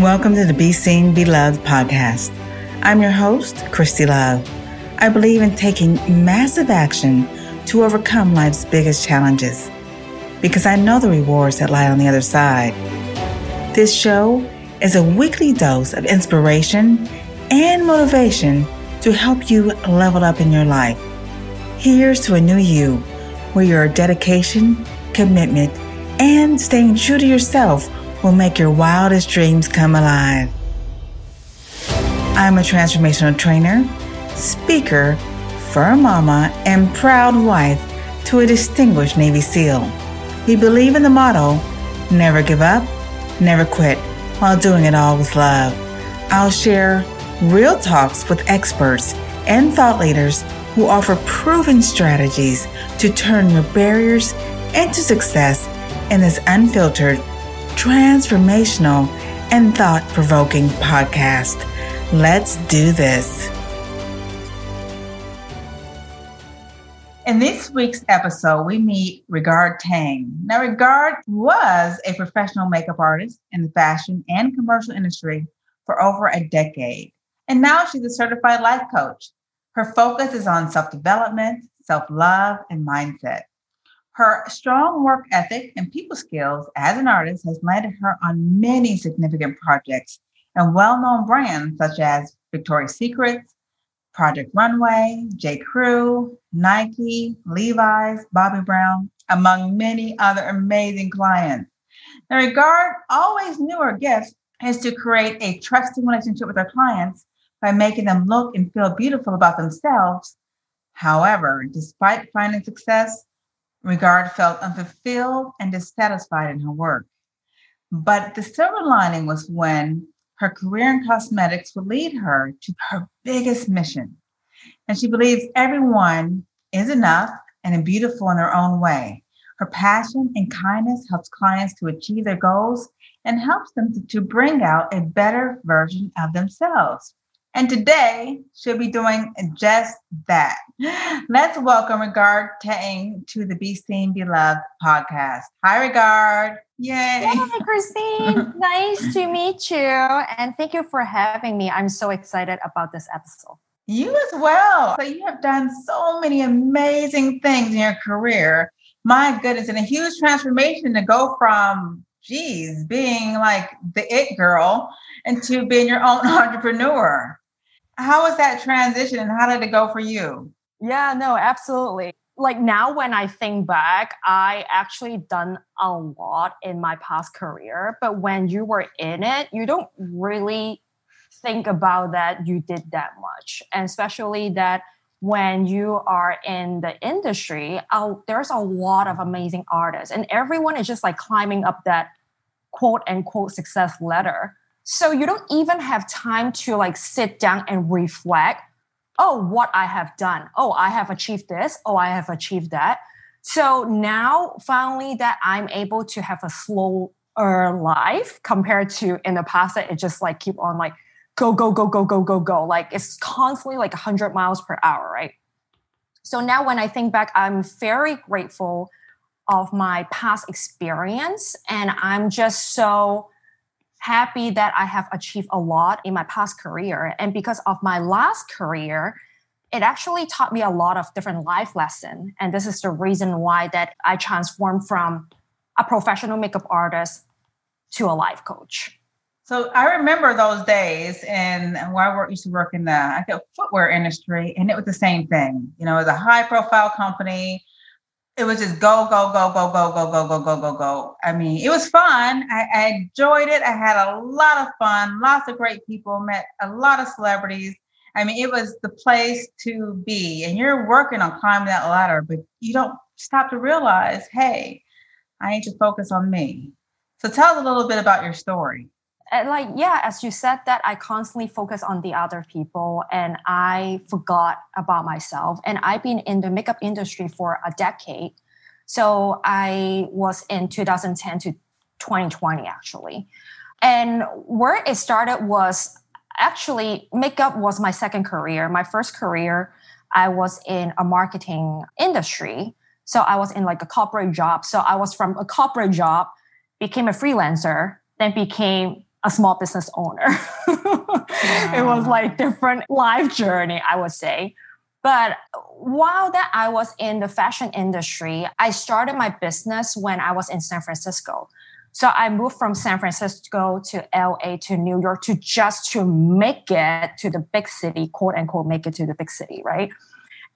Welcome to the Be Seen, Be Loved podcast. I'm your host, Christy Love. I believe in taking massive action to overcome life's biggest challenges because I know the rewards that lie on the other side. This show is a weekly dose of inspiration and motivation to help you level up in your life. Here's to a new you where your dedication, commitment, and staying true to yourself will make your wildest dreams come alive. I'm a transformational trainer, speaker, fur mama, and proud wife to a distinguished Navy SEAL. We believe in the motto never give up, never quit, while doing it all with love. I'll share real talks with experts and thought leaders who offer proven strategies to turn your barriers into success in this unfiltered, transformational, and thought provoking podcast. Let's do this. In this week's episode, we meet Regard Tang. Now, Regard was a professional makeup artist in the fashion and commercial industry for over a decade. And now she's a certified life coach. Her focus is on self development, self love, and mindset. Her strong work ethic and people skills as an artist has landed her on many significant projects and well known brands such as Victoria's Secrets, Project Runway, J. Crew, Nike, Levi's, Bobbi Brown, among many other amazing clients. Now, Regard always knew her gift is to create a trusting relationship with her clients by making them look and feel beautiful about themselves. However, despite finding success, Regard felt unfulfilled and dissatisfied in her work. But the silver lining was when her career in cosmetics would lead her to her biggest mission. And she believes everyone is enough and beautiful in their own way. Her passion and kindness helps clients to achieve their goals and helps them to, to bring out a better version of themselves. And today she'll be doing just that. Let's welcome Regard Tang to the Be Seen, Be Loved podcast. Hi, Regard. Yay. Hi, Christine. nice to meet you. And thank you for having me. I'm so excited about this episode. You as well. So, you have done so many amazing things in your career. My goodness, and a huge transformation to go from, geez, being like the it girl into being your own entrepreneur. How was that transition and how did it go for you? Yeah, no, absolutely. Like now when I think back, I actually done a lot in my past career, but when you were in it, you don't really think about that you did that much. And especially that when you are in the industry, uh, there's a lot of amazing artists, and everyone is just like climbing up that quote unquote success ladder. So you don't even have time to like sit down and reflect, oh, what I have done. Oh, I have achieved this. Oh, I have achieved that. So now finally that I'm able to have a slower life compared to in the past that it just like keep on like go, go, go, go, go, go, go. Like it's constantly like 100 miles per hour, right? So now when I think back, I'm very grateful of my past experience and I'm just so happy that I have achieved a lot in my past career. And because of my last career, it actually taught me a lot of different life lessons. And this is the reason why that I transformed from a professional makeup artist to a life coach. So I remember those days and where I worked, used to work in the I think footwear industry, and it was the same thing. You know, it was a high profile company it was just go, go, go, go, go, go, go, go, go, go, go. I mean, it was fun. I, I enjoyed it. I had a lot of fun, lots of great people, met a lot of celebrities. I mean, it was the place to be. And you're working on climbing that ladder, but you don't stop to realize, hey, I need to focus on me. So tell us a little bit about your story like yeah as you said that i constantly focus on the other people and i forgot about myself. And i've been in the makeup industry for a decade. So i was in 2010 to 2020 actually. And where it started was actually makeup was my second career. My first career i was in a marketing industry. So i was in like a corporate job. So i was from a corporate job became a freelancer then became a small business owner. it was like different life journey, I would say. But while that I was in the fashion industry, I started my business when I was in San Francisco. So I moved from San Francisco to LA to New York to just to make it to the big city, quote unquote, make it to the big city, right?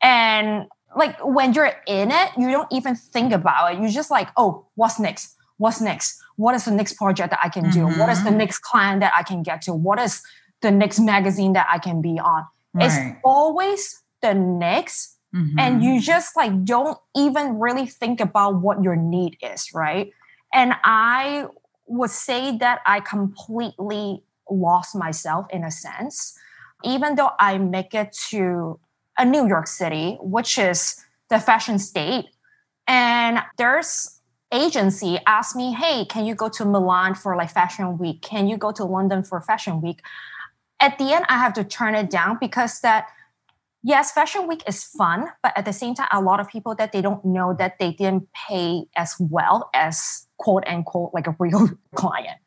And like when you're in it, you don't even think about it. You're just like, oh, what's next? What's next? What is the next project that I can do? Mm-hmm. What is the mm-hmm. next client that I can get to? What is the next magazine that I can be on? Right. It's always the next. Mm-hmm. And you just like don't even really think about what your need is, right? And I would say that I completely lost myself in a sense. Even though I make it to a New York City, which is the fashion state, and there's agency asked me, hey, can you go to Milan for like fashion week? Can you go to London for fashion week? At the end, I have to turn it down because that yes, fashion week is fun, but at the same time, a lot of people that they don't know that they didn't pay as well as quote unquote like a real client.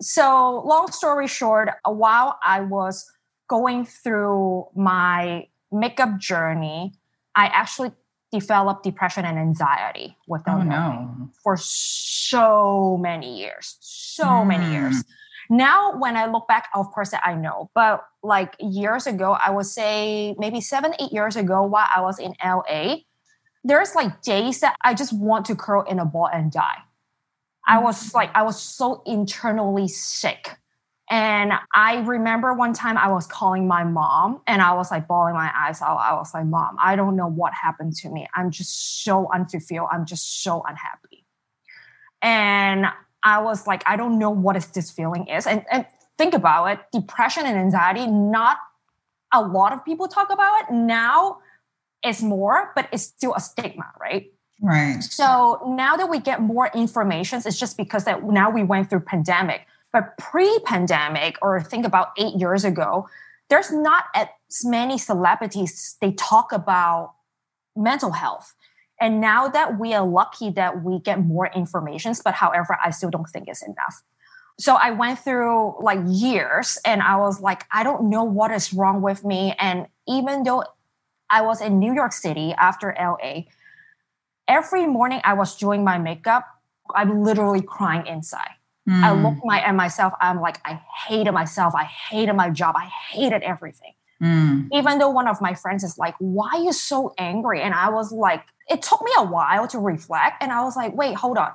So, long story short, while I was going through my makeup journey, I actually developed depression and anxiety without oh, no. for so many years, so mm. many years. Now, when I look back, of course, I know, but like years ago, I would say maybe seven, eight years ago, while I was in LA, there's like days that I just want to curl in a ball and die. I was like, I was so internally sick. And I remember one time I was calling my mom and I was like bawling my eyes out. I was like, Mom, I don't know what happened to me. I'm just so unfulfilled. I'm just so unhappy. And I was like, I don't know what is this feeling is. And, and think about it, depression and anxiety, not a lot of people talk about it. Now it's more, but it's still a stigma, right? Right. So now that we get more information, it's just because that now we went through pandemic. But pre-pandemic, or think about eight years ago, there's not as many celebrities they talk about mental health. And now that we are lucky that we get more information, but however, I still don't think it's enough. So I went through like years and I was like, I don't know what is wrong with me. And even though I was in New York City after LA, every morning I was doing my makeup, I'm literally crying inside. Mm. I look my at myself, I'm like, I hated myself. I hated my job. I hated everything. Mm. Even though one of my friends is like, why are you so angry? And I was like, it took me a while to reflect. And I was like, wait, hold on.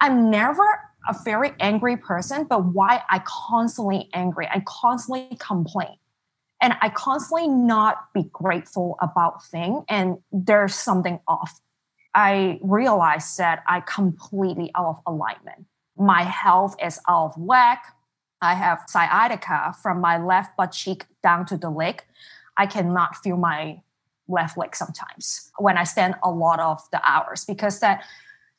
I'm never a very angry person, but why I constantly angry? I constantly complain. And I constantly not be grateful about thing and there's something off. I realized that I completely out of alignment. My health is out of whack. I have sciatica from my left butt cheek down to the leg. I cannot feel my left leg sometimes when I stand a lot of the hours because that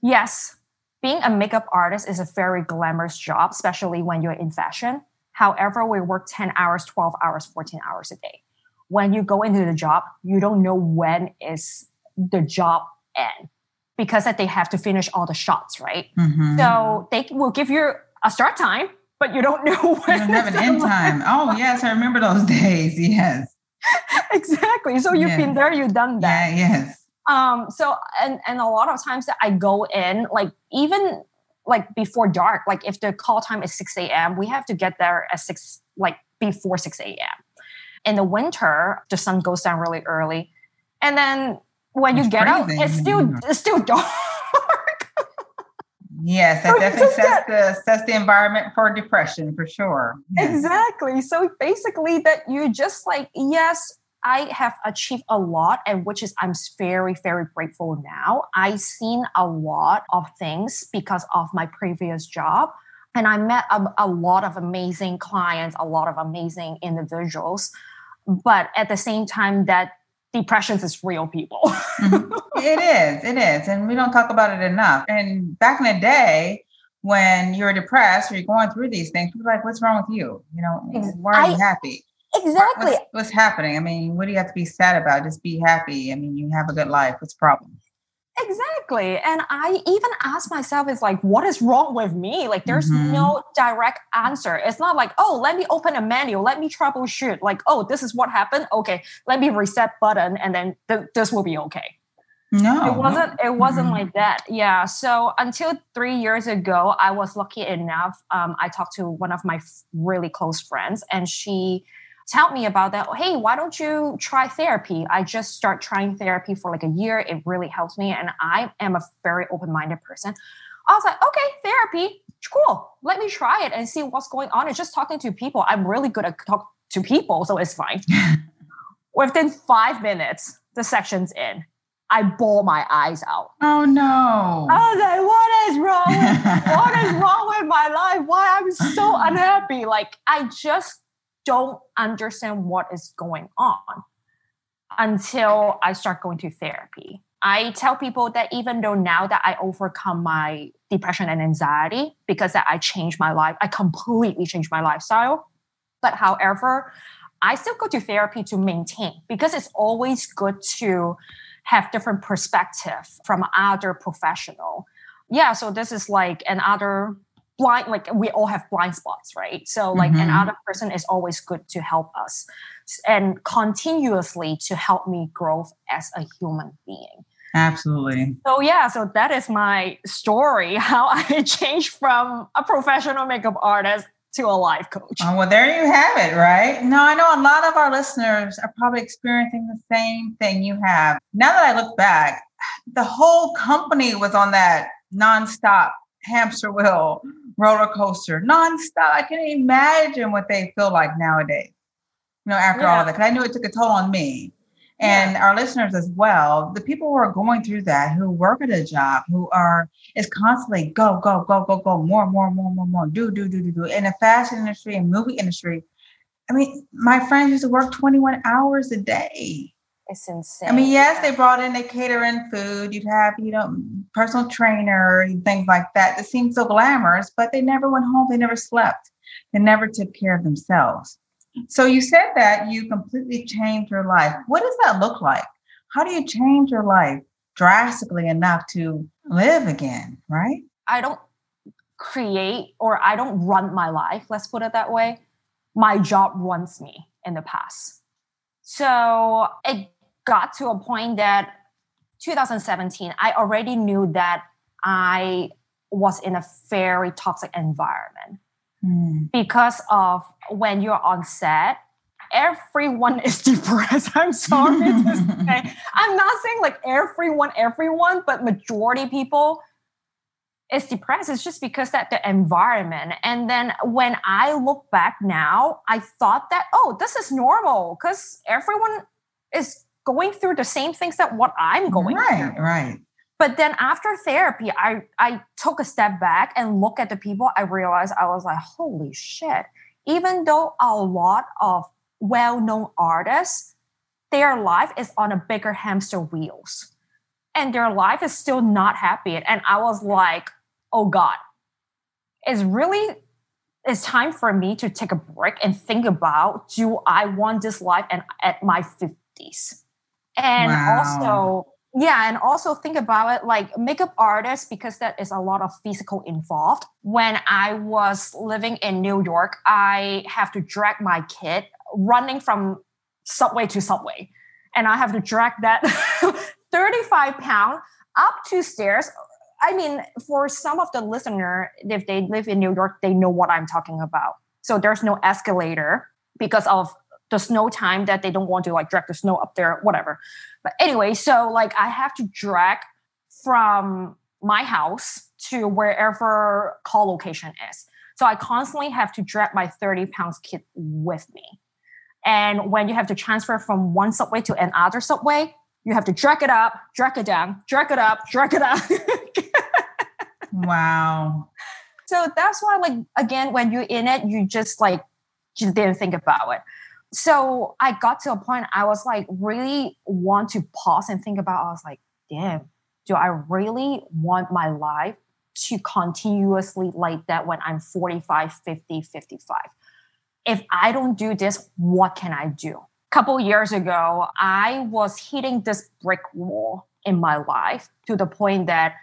yes, being a makeup artist is a very glamorous job, especially when you're in fashion. However, we work 10 hours, 12 hours, 14 hours a day. When you go into the job, you don't know when is the job end because that they have to finish all the shots, right? Mm-hmm. So they will give you a start time, but you don't know when. You don't have an end time. Oh yes, I remember those days. Yes. exactly. So you've been there, you've done that. Yeah, yes. Um, so and and a lot of times that I go in, like even like before dark, like if the call time is 6 a.m., we have to get there at six, like before 6 a.m. In the winter, the sun goes down really early. And then when it's you get out, it's still it's still dark. Yes, that definitely sets the sets the environment for depression for sure. Yes. Exactly. So basically, that you just like yes, I have achieved a lot, and which is I'm very very grateful now. I've seen a lot of things because of my previous job. And I met a, a lot of amazing clients, a lot of amazing individuals. But at the same time, that depressions is real people. mm-hmm. It is, it is. And we don't talk about it enough. And back in the day, when you're depressed or you're going through these things, people are like, what's wrong with you? You know, why are you happy? Exactly. What's, what's, happening? I mean, what do you have to be sad about? Just be happy. I mean, you have a good life. What's the problem? Exactly. And I even ask myself, is like, what is wrong with me? Like, there's mm-hmm. no direct answer. It's not like, oh, let me open a menu, let me troubleshoot. Like, oh, this is what happened. Okay, let me reset button, and then th- this will be okay. No, it wasn't. It wasn't mm-hmm. like that. Yeah. So until three years ago, I was lucky enough. Um, I talked to one of my really close friends, and she tell me about that. Hey, why don't you try therapy? I just start trying therapy for like a year. It really helps me. And I am a very open-minded person. I was like, okay, therapy, cool. Let me try it and see what's going on. It's just talking to people. I'm really good at talk to people, so it's fine. Within five minutes, the section's in. I bawl my eyes out. Oh no. I was like, what is wrong? With, what is wrong with my life? Why I'm so unhappy? Like I just don't understand what is going on until I start going to therapy. I tell people that even though now that I overcome my depression and anxiety because that I changed my life, I completely changed my lifestyle. But however, I still go to therapy to maintain because it's always good to have different perspective from other professional. Yeah, so this is like another blind like we all have blind spots right so like mm-hmm. another person is always good to help us and continuously to help me grow as a human being absolutely so yeah so that is my story how i changed from a professional makeup artist to a life coach. Oh, well, there you have it, right? No, I know a lot of our listeners are probably experiencing the same thing you have. Now that I look back, the whole company was on that nonstop hamster wheel roller coaster nonstop. I can't imagine what they feel like nowadays. You know, after yeah. all of that, because I knew it took a toll on me and yeah. our listeners as well. The people who are going through that, who work at a job, who are is constantly go, go, go, go, go, more, more, more, more, more, do, do, do, do, do. In the fashion industry and movie industry, I mean, my friends used to work 21 hours a day. It's insane. I mean, yes, they brought in, they catering food. You'd have, you know, personal trainer and things like that. That seemed so glamorous, but they never went home. They never slept. They never took care of themselves. So you said that you completely changed your life. What does that look like? How do you change your life drastically enough to live again, right? I don't create or I don't run my life, let's put it that way. My job runs me in the past. So it got to a point that 2017, I already knew that I was in a very toxic environment mm. because of when you're on set, everyone is depressed. I'm sorry to say. I'm not saying like everyone, everyone, but majority people is depressed. It's just because that the environment. And then when I look back now, I thought that, oh, this is normal because everyone is going through the same things that what I'm going right, through. Right. But then after therapy, I I took a step back and look at the people. I realized I was like, holy shit. Even though a lot of well-known artists, their life is on a bigger hamster wheels. And their life is still not happy. And I was like, oh God, it's really it's time for me to take a break and think about do I want this life and at my 50s? And wow. also yeah and also think about it like makeup artists because that is a lot of physical involved. When i was living in new york i have to drag my kid running from subway to subway. And i have to drag that 35 pound up two stairs. I mean for some of the listener if they live in new york they know what i'm talking about. So there's no escalator because of the snow time that they don't want to like drag the snow up there, whatever. But anyway, so like I have to drag from my house to wherever call location is. So I constantly have to drag my 30 pounds kit with me. And when you have to transfer from one subway to another subway, you have to drag it up, drag it down, drag it up, drag it up. wow. So that's why, like, again, when you're in it, you just like, just didn't think about it so I got to a point I was like really want to pause and think about I was like, damn, do I really want my life to continuously like that when I'm 45, 50, 55? If I don't do this, what can I do? A couple years ago, I was hitting this brick wall in my life to the point that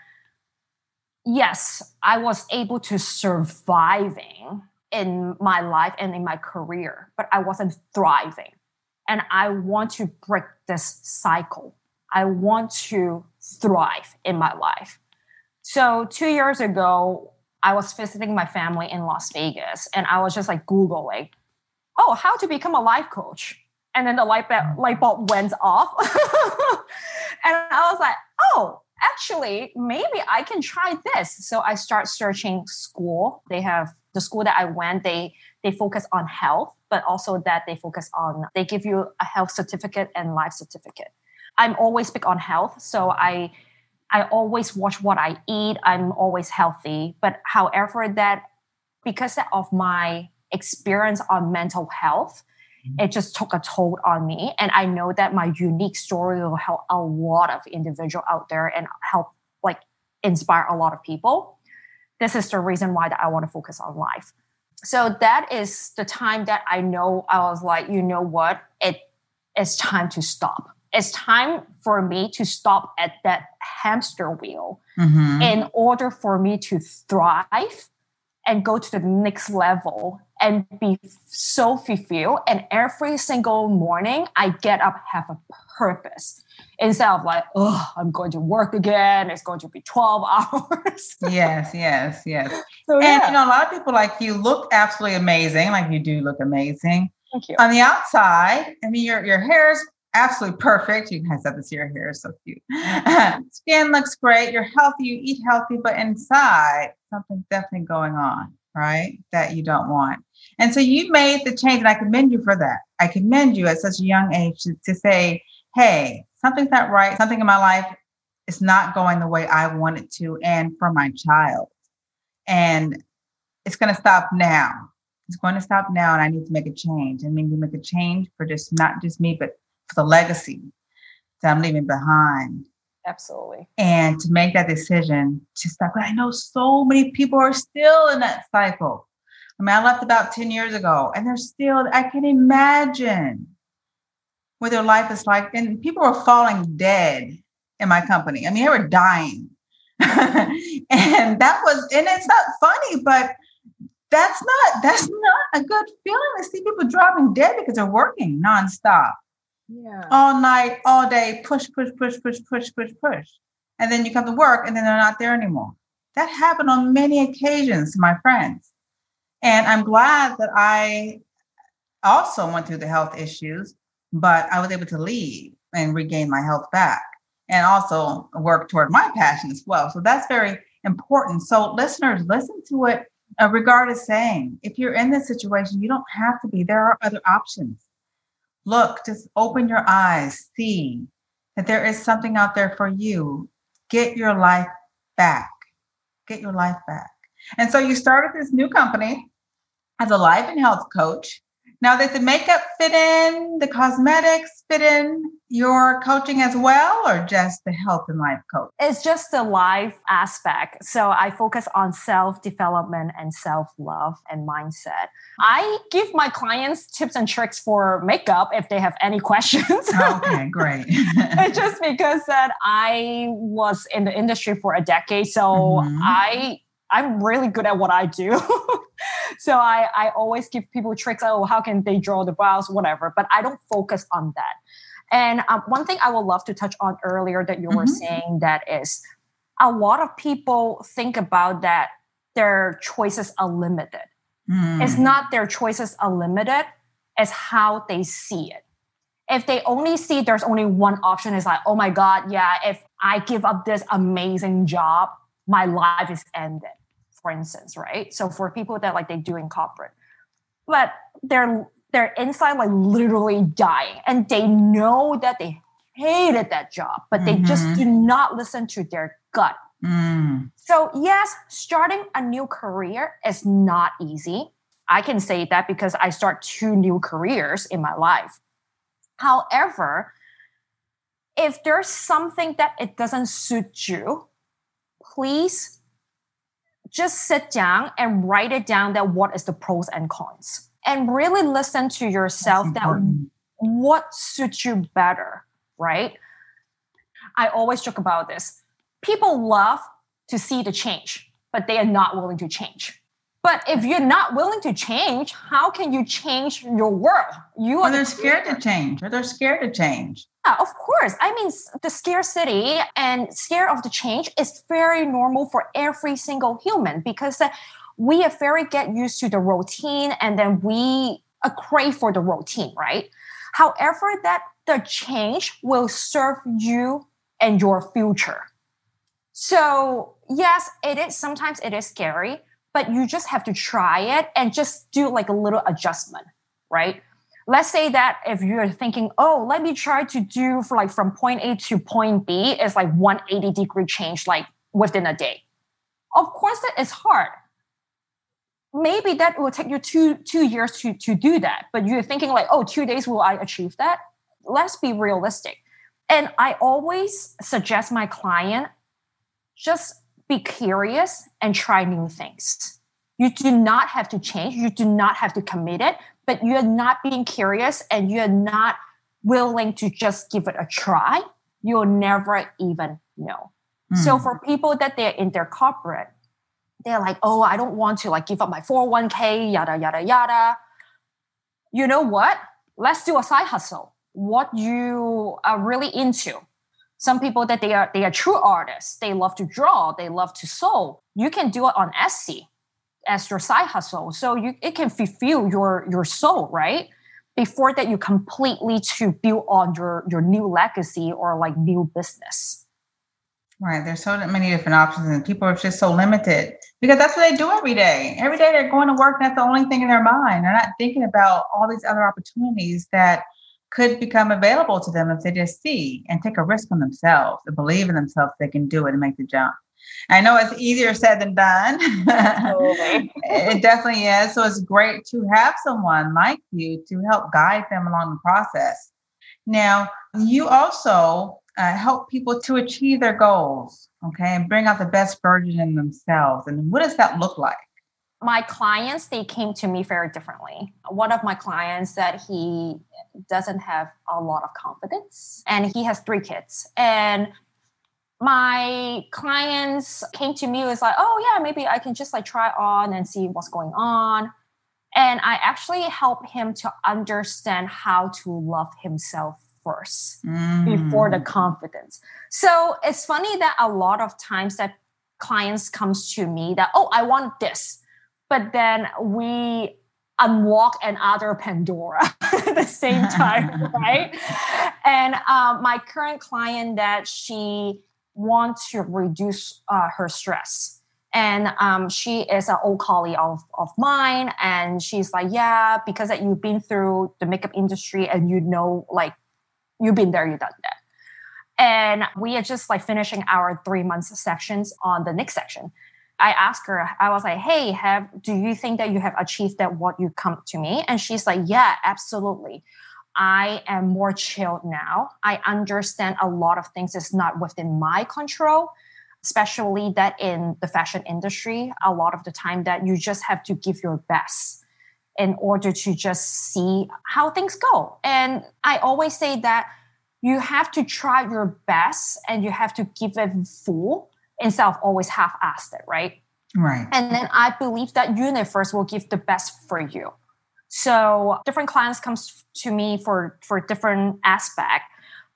yes, I was able to surviving in my life and in my career, but I wasn't thriving. And I want to break this cycle. I want to thrive in my life. So, two years ago, I was visiting my family in Las Vegas and I was just like Googling, oh, how to become a life coach. And then the light, bulb, light bulb went off. and I was like, oh, actually, maybe I can try this. So I start searching school. They have the school that I went, they they focus on health, but also that they focus on they give you a health certificate and life certificate. I'm always big on health, so I I always watch what I eat. I'm always healthy, but however that because of my experience on mental health. It just took a toll on me. And I know that my unique story will help a lot of individual out there and help like inspire a lot of people this is the reason why that I want to focus on life. So that is the time that I know I was like, you know what? It is time to stop. It's time for me to stop at that hamster wheel mm-hmm. in order for me to thrive and go to the next level and be so fulfilled. And every single morning, I get up, have a purpose instead of like, oh, I'm going to work again. It's going to be 12 hours. yes, yes, yes. So, and yeah. you know, a lot of people like you look absolutely amazing. Like you do look amazing. Thank you. On the outside, I mean, your your hair is absolutely perfect. You guys have to see your hair is so cute. Skin looks great. You're healthy. You eat healthy, but inside something's definitely going on, right? That you don't want. And so you made the change, and I commend you for that. I commend you at such a young age to, to say, hey, something's not right. Something in my life is not going the way I want it to, and for my child. And it's going to stop now. It's going to stop now, and I need to make a change. And to make a change for just not just me, but for the legacy that I'm leaving behind. Absolutely. And to make that decision to stop. I know so many people are still in that cycle. I mean, I left about 10 years ago, and they're still, I can imagine what their life is like. And people were falling dead in my company. I mean, they were dying. and that was, and it's not funny, but that's not that's not a good feeling to see people dropping dead because they're working nonstop. Yeah. All night, all day, push, push, push, push, push, push, push. And then you come to work and then they're not there anymore. That happened on many occasions my friends. And I'm glad that I also went through the health issues but I was able to leave and regain my health back and also work toward my passion as well. So that's very important. So, listeners, listen to what Regard is saying. If you're in this situation, you don't have to be, there are other options. Look, just open your eyes, see that there is something out there for you. Get your life back. Get your life back. And so you started this new company as a life and health coach. Now, does the makeup fit in, the cosmetics fit in your coaching as well, or just the health and life coach? It's just the life aspect. So I focus on self development and self love and mindset. I give my clients tips and tricks for makeup if they have any questions. okay, great. it's just because that I was in the industry for a decade, so mm-hmm. I I'm really good at what I do. so I, I always give people tricks. Oh, how can they draw the brows, whatever. But I don't focus on that. And um, one thing I would love to touch on earlier that you mm-hmm. were saying that is a lot of people think about that their choices are limited. Mm. It's not their choices are limited, it's how they see it. If they only see there's only one option, it's like, oh my God, yeah, if I give up this amazing job, my life is ended for instance, right? So for people that like they do in corporate, but they're they're inside like literally dying, and they know that they hated that job, but they mm-hmm. just do not listen to their gut. Mm. So yes, starting a new career is not easy. I can say that because I start two new careers in my life. However, if there's something that it doesn't suit you, please just sit down and write it down that what is the pros and cons and really listen to yourself that what suits you better right I always joke about this. People love to see the change, but they are not willing to change. But if you're not willing to change, how can you change your world? You are. they're the scared to change, or they're scared to change. Yeah, of course. I mean, the scarcity and scare of the change is very normal for every single human because uh, we are very get used to the routine, and then we crave for the routine, right? However, that the change will serve you and your future. So yes, it is. Sometimes it is scary but you just have to try it and just do like a little adjustment, right? Let's say that if you're thinking, oh, let me try to do for like from point A to point B is like 180 degree change like within a day. Of course, that is hard. Maybe that will take you two two years to to do that, but you're thinking like, oh, two days will I achieve that? Let's be realistic. And I always suggest my client just be curious and try new things. You do not have to change, you do not have to commit it, but you're not being curious and you're not willing to just give it a try, you'll never even know. Mm. So hmm. for people that they're in their corporate, they're like, oh, I don't want to like give up my 401k, yada, yada, yada. You know what? Let's do a side hustle. What you are really into some people that they are they are true artists they love to draw they love to sew you can do it on etsy as your side hustle. So you it can fulfill your your soul right? Before that you completely to build on your your new legacy or like new business. Right there's so many different options and people are just so limited because that's what they do every day. Every day they're going to work and that's the only thing in their mind. They're not thinking about all these other opportunities that could become available to them if they just see and take a risk on themselves and believe in themselves they can do it and make the jump. I know it's easier said than done. it definitely is. So it's great to have someone like you to help guide them along the process. Now, you also uh, help people to achieve their goals, okay, and bring out the best version in themselves. And what does that look like? my clients they came to me very differently one of my clients that he doesn't have a lot of confidence and he has three kids and my clients came to me was like oh yeah maybe i can just like try on and see what's going on and i actually help him to understand how to love himself first mm. before the confidence so it's funny that a lot of times that clients comes to me that oh i want this but then we unlock another Pandora at the same time, right? And um, my current client that she wants to reduce uh, her stress. And um, she is an old colleague of, of mine. And she's like, yeah, because that you've been through the makeup industry and you know, like, you've been there, you've done that. And we are just like finishing our three months sections on the next section. I asked her, I was like, hey, have do you think that you have achieved that what you come to me? And she's like, yeah, absolutely. I am more chilled now. I understand a lot of things is not within my control, especially that in the fashion industry, a lot of the time that you just have to give your best in order to just see how things go. And I always say that you have to try your best and you have to give it full instead of always half-assed it, right? Right. And then I believe that universe will give the best for you. So different clients comes to me for for different aspect.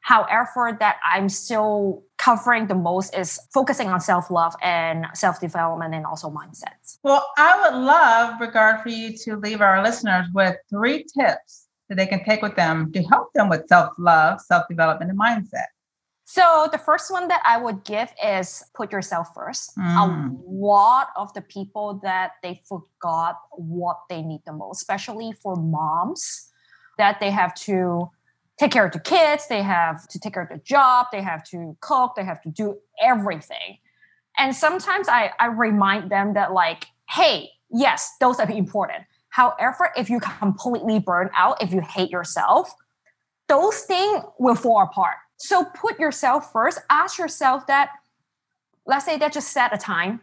However, that I'm still covering the most is focusing on self love and self development and also mindsets. Well, I would love, regard for you to leave our listeners with three tips that they can take with them to help them with self love, self development, and mindset. So the first one that I would give is put yourself first. Mm. A lot of the people that they forgot what they need the most, especially for moms, that they have to take care of the kids, they have to take care of the job, they have to cook, they have to do everything. And sometimes I, I remind them that like, hey, yes, those are important. However, if you completely burn out, if you hate yourself, those things will fall apart so put yourself first. Ask yourself that, let's say that just set a time,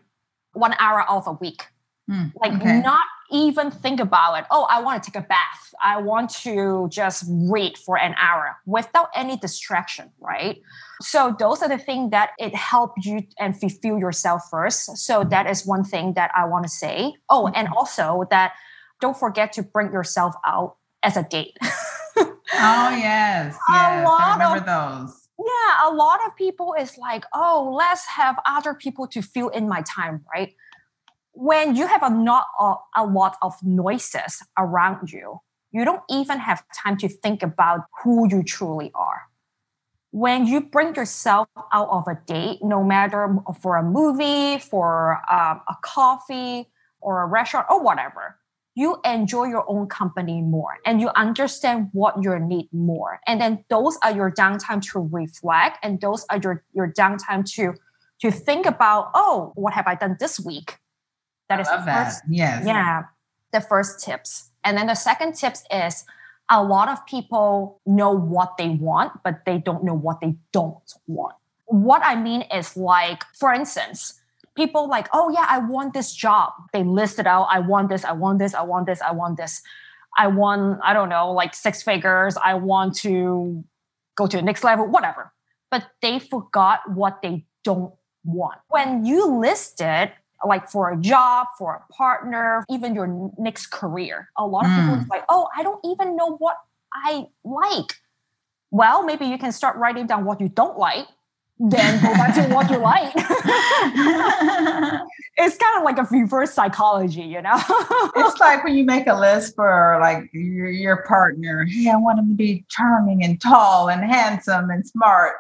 one hour of a week. Mm, like okay. not even think about it. Oh, I want to take a bath. I want to just read for an hour without any distraction, right? So those are the things that it help you and fulfill yourself first. So that is one thing that I want to say. Oh, and also that don't forget to bring yourself out as a date. oh yes, yes, I remember of, those. Yeah, a lot of people is like, oh, let's have other people to fill in my time, right? When you have a not a, a lot of noises around you, you don't even have time to think about who you truly are when you bring yourself out of a date, no matter for a movie, for um, a coffee, or a restaurant, or whatever, you enjoy your own company more and you understand what you need more. And then those are your downtime to reflect, and those are your, your downtime to to think about, oh, what have I done this week? That is the first. Yes. Yeah. The first tips. And then the second tips is a lot of people know what they want, but they don't know what they don't want. What I mean is like, for instance, people like, oh yeah, I want this job. They list it out. I want this, I want this, I want this, I want this. I want, I don't know, like six figures. I want to go to the next level, whatever. But they forgot what they don't want. When you list it, like for a job, for a partner, even your next career. A lot of mm. people like, oh, I don't even know what I like. Well, maybe you can start writing down what you don't like, then go back to what you like. it's kind of like a reverse psychology, you know? it's like when you make a list for like your, your partner. Hey, I want him to be charming and tall and handsome and smart.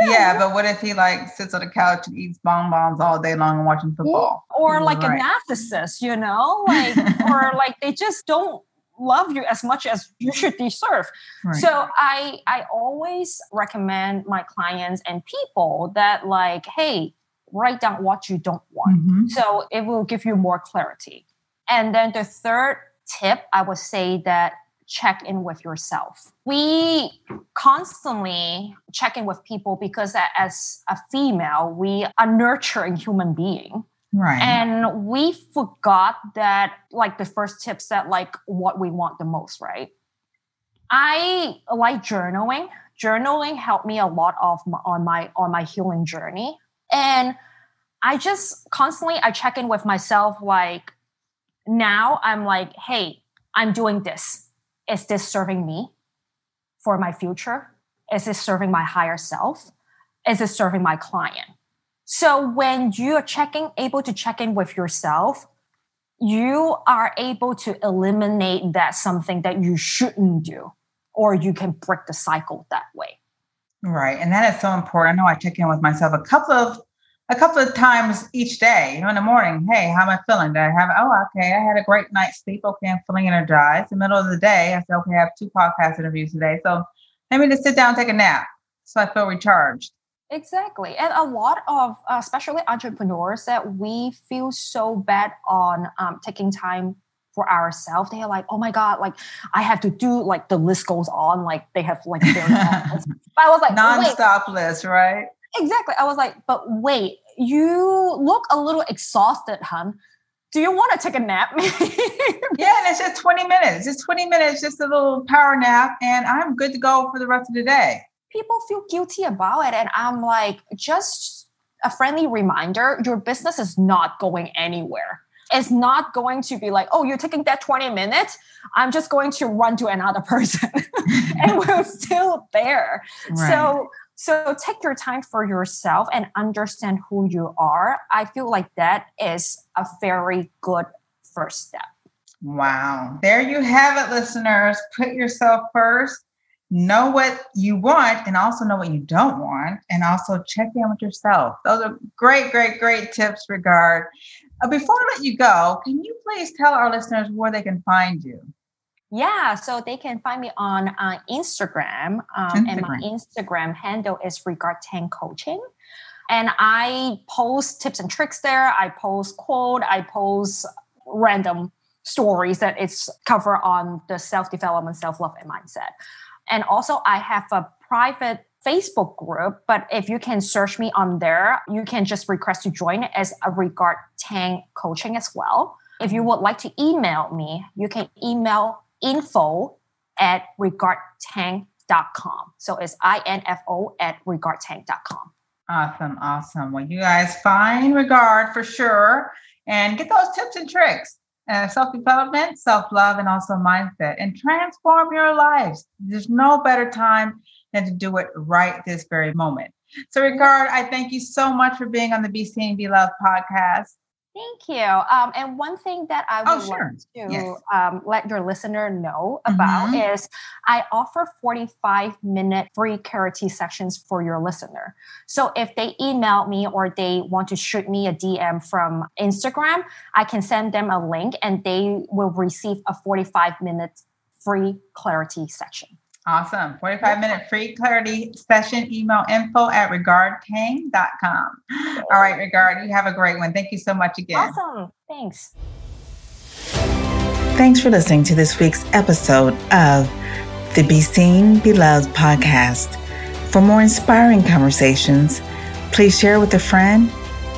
Yeah, yeah, but what if he like sits on the couch and eats bonbons all day long and watching football? Or like right. a narcissist, you know, like or like they just don't love you as much as you should deserve. Right. So I I always recommend my clients and people that like, hey, write down what you don't want. Mm-hmm. So it will give you more clarity. And then the third tip, I would say that check in with yourself. We constantly check in with people because as a female, we are nurturing human being. Right. And we forgot that like the first tips that like what we want the most, right? I like journaling. Journaling helped me a lot of my, on my on my healing journey. And I just constantly I check in with myself like now I'm like, hey, I'm doing this is this serving me for my future? Is this serving my higher self? Is this serving my client? So when you are checking, able to check in with yourself, you are able to eliminate that something that you shouldn't do, or you can break the cycle that way. Right. And that is so important. I know I check in with myself a couple of a couple of times each day, you know, in the morning, hey, how am I feeling? Did I have, oh, okay, I had a great night's sleep. Okay, I'm feeling energized. The middle of the day, I said, okay, I have two podcast interviews today. So let me just sit down take a nap so I feel recharged. Exactly. And a lot of, uh, especially entrepreneurs, that we feel so bad on um, taking time for ourselves. They are like, oh my God, like I have to do like the list goes on. Like they have like their I was like, non-stop list, right? Exactly. I was like, but wait, you look a little exhausted, hun. Do you want to take a nap? yeah, and it's just 20 minutes. Just 20 minutes, just a little power nap, and I'm good to go for the rest of the day. People feel guilty about it. And I'm like, just a friendly reminder your business is not going anywhere. It's not going to be like, oh, you're taking that 20 minutes. I'm just going to run to another person and we're still there. Right. So so take your time for yourself and understand who you are. I feel like that is a very good first step. Wow. There you have it, listeners. Put yourself first, know what you want, and also know what you don't want, and also check in with yourself. Those are great, great, great tips, regard. Uh, before I let you go, can you please tell our listeners where they can find you? Yeah, so they can find me on uh, Instagram, um, Instagram, and my Instagram handle is Regard Tang Coaching. And I post tips and tricks there. I post quote. I post random stories that it's cover on the self development, self love, and mindset. And also, I have a private Facebook group. But if you can search me on there, you can just request to join as a Regard Tang Coaching as well. If you would like to email me, you can email info at regardtang.com. So it's I-N-F-O at regardtang.com. Awesome, awesome. Well, you guys find regard for sure and get those tips and tricks. Uh, self development, self love, and also mindset, and transform your lives. There's no better time than to do it right this very moment. So, Regard, I thank you so much for being on the Be Seen, Be Loved podcast. Thank you. Um, and one thing that I oh, would oh, sure. like to yes. um, let your listener know about mm-hmm. is I offer 45 minute free clarity sessions for your listener. So if they email me or they want to shoot me a DM from Instagram, I can send them a link and they will receive a 45 minute free clarity session. Awesome. 45 minute free clarity session. Email info at regardtang.com. All right, Regard, you have a great one. Thank you so much again. Awesome. Thanks. Thanks for listening to this week's episode of the Be Seen, Be Loved podcast. For more inspiring conversations, please share with a friend.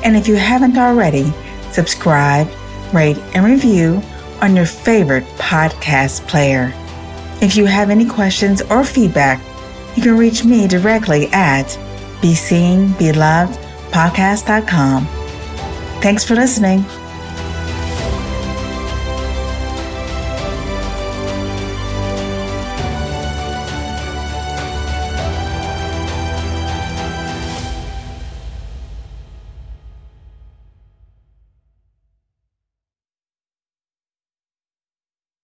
And if you haven't already, subscribe, rate, and review on your favorite podcast player. If you have any questions or feedback, you can reach me directly at BeSeenBelovedPodcast.com. Thanks for listening.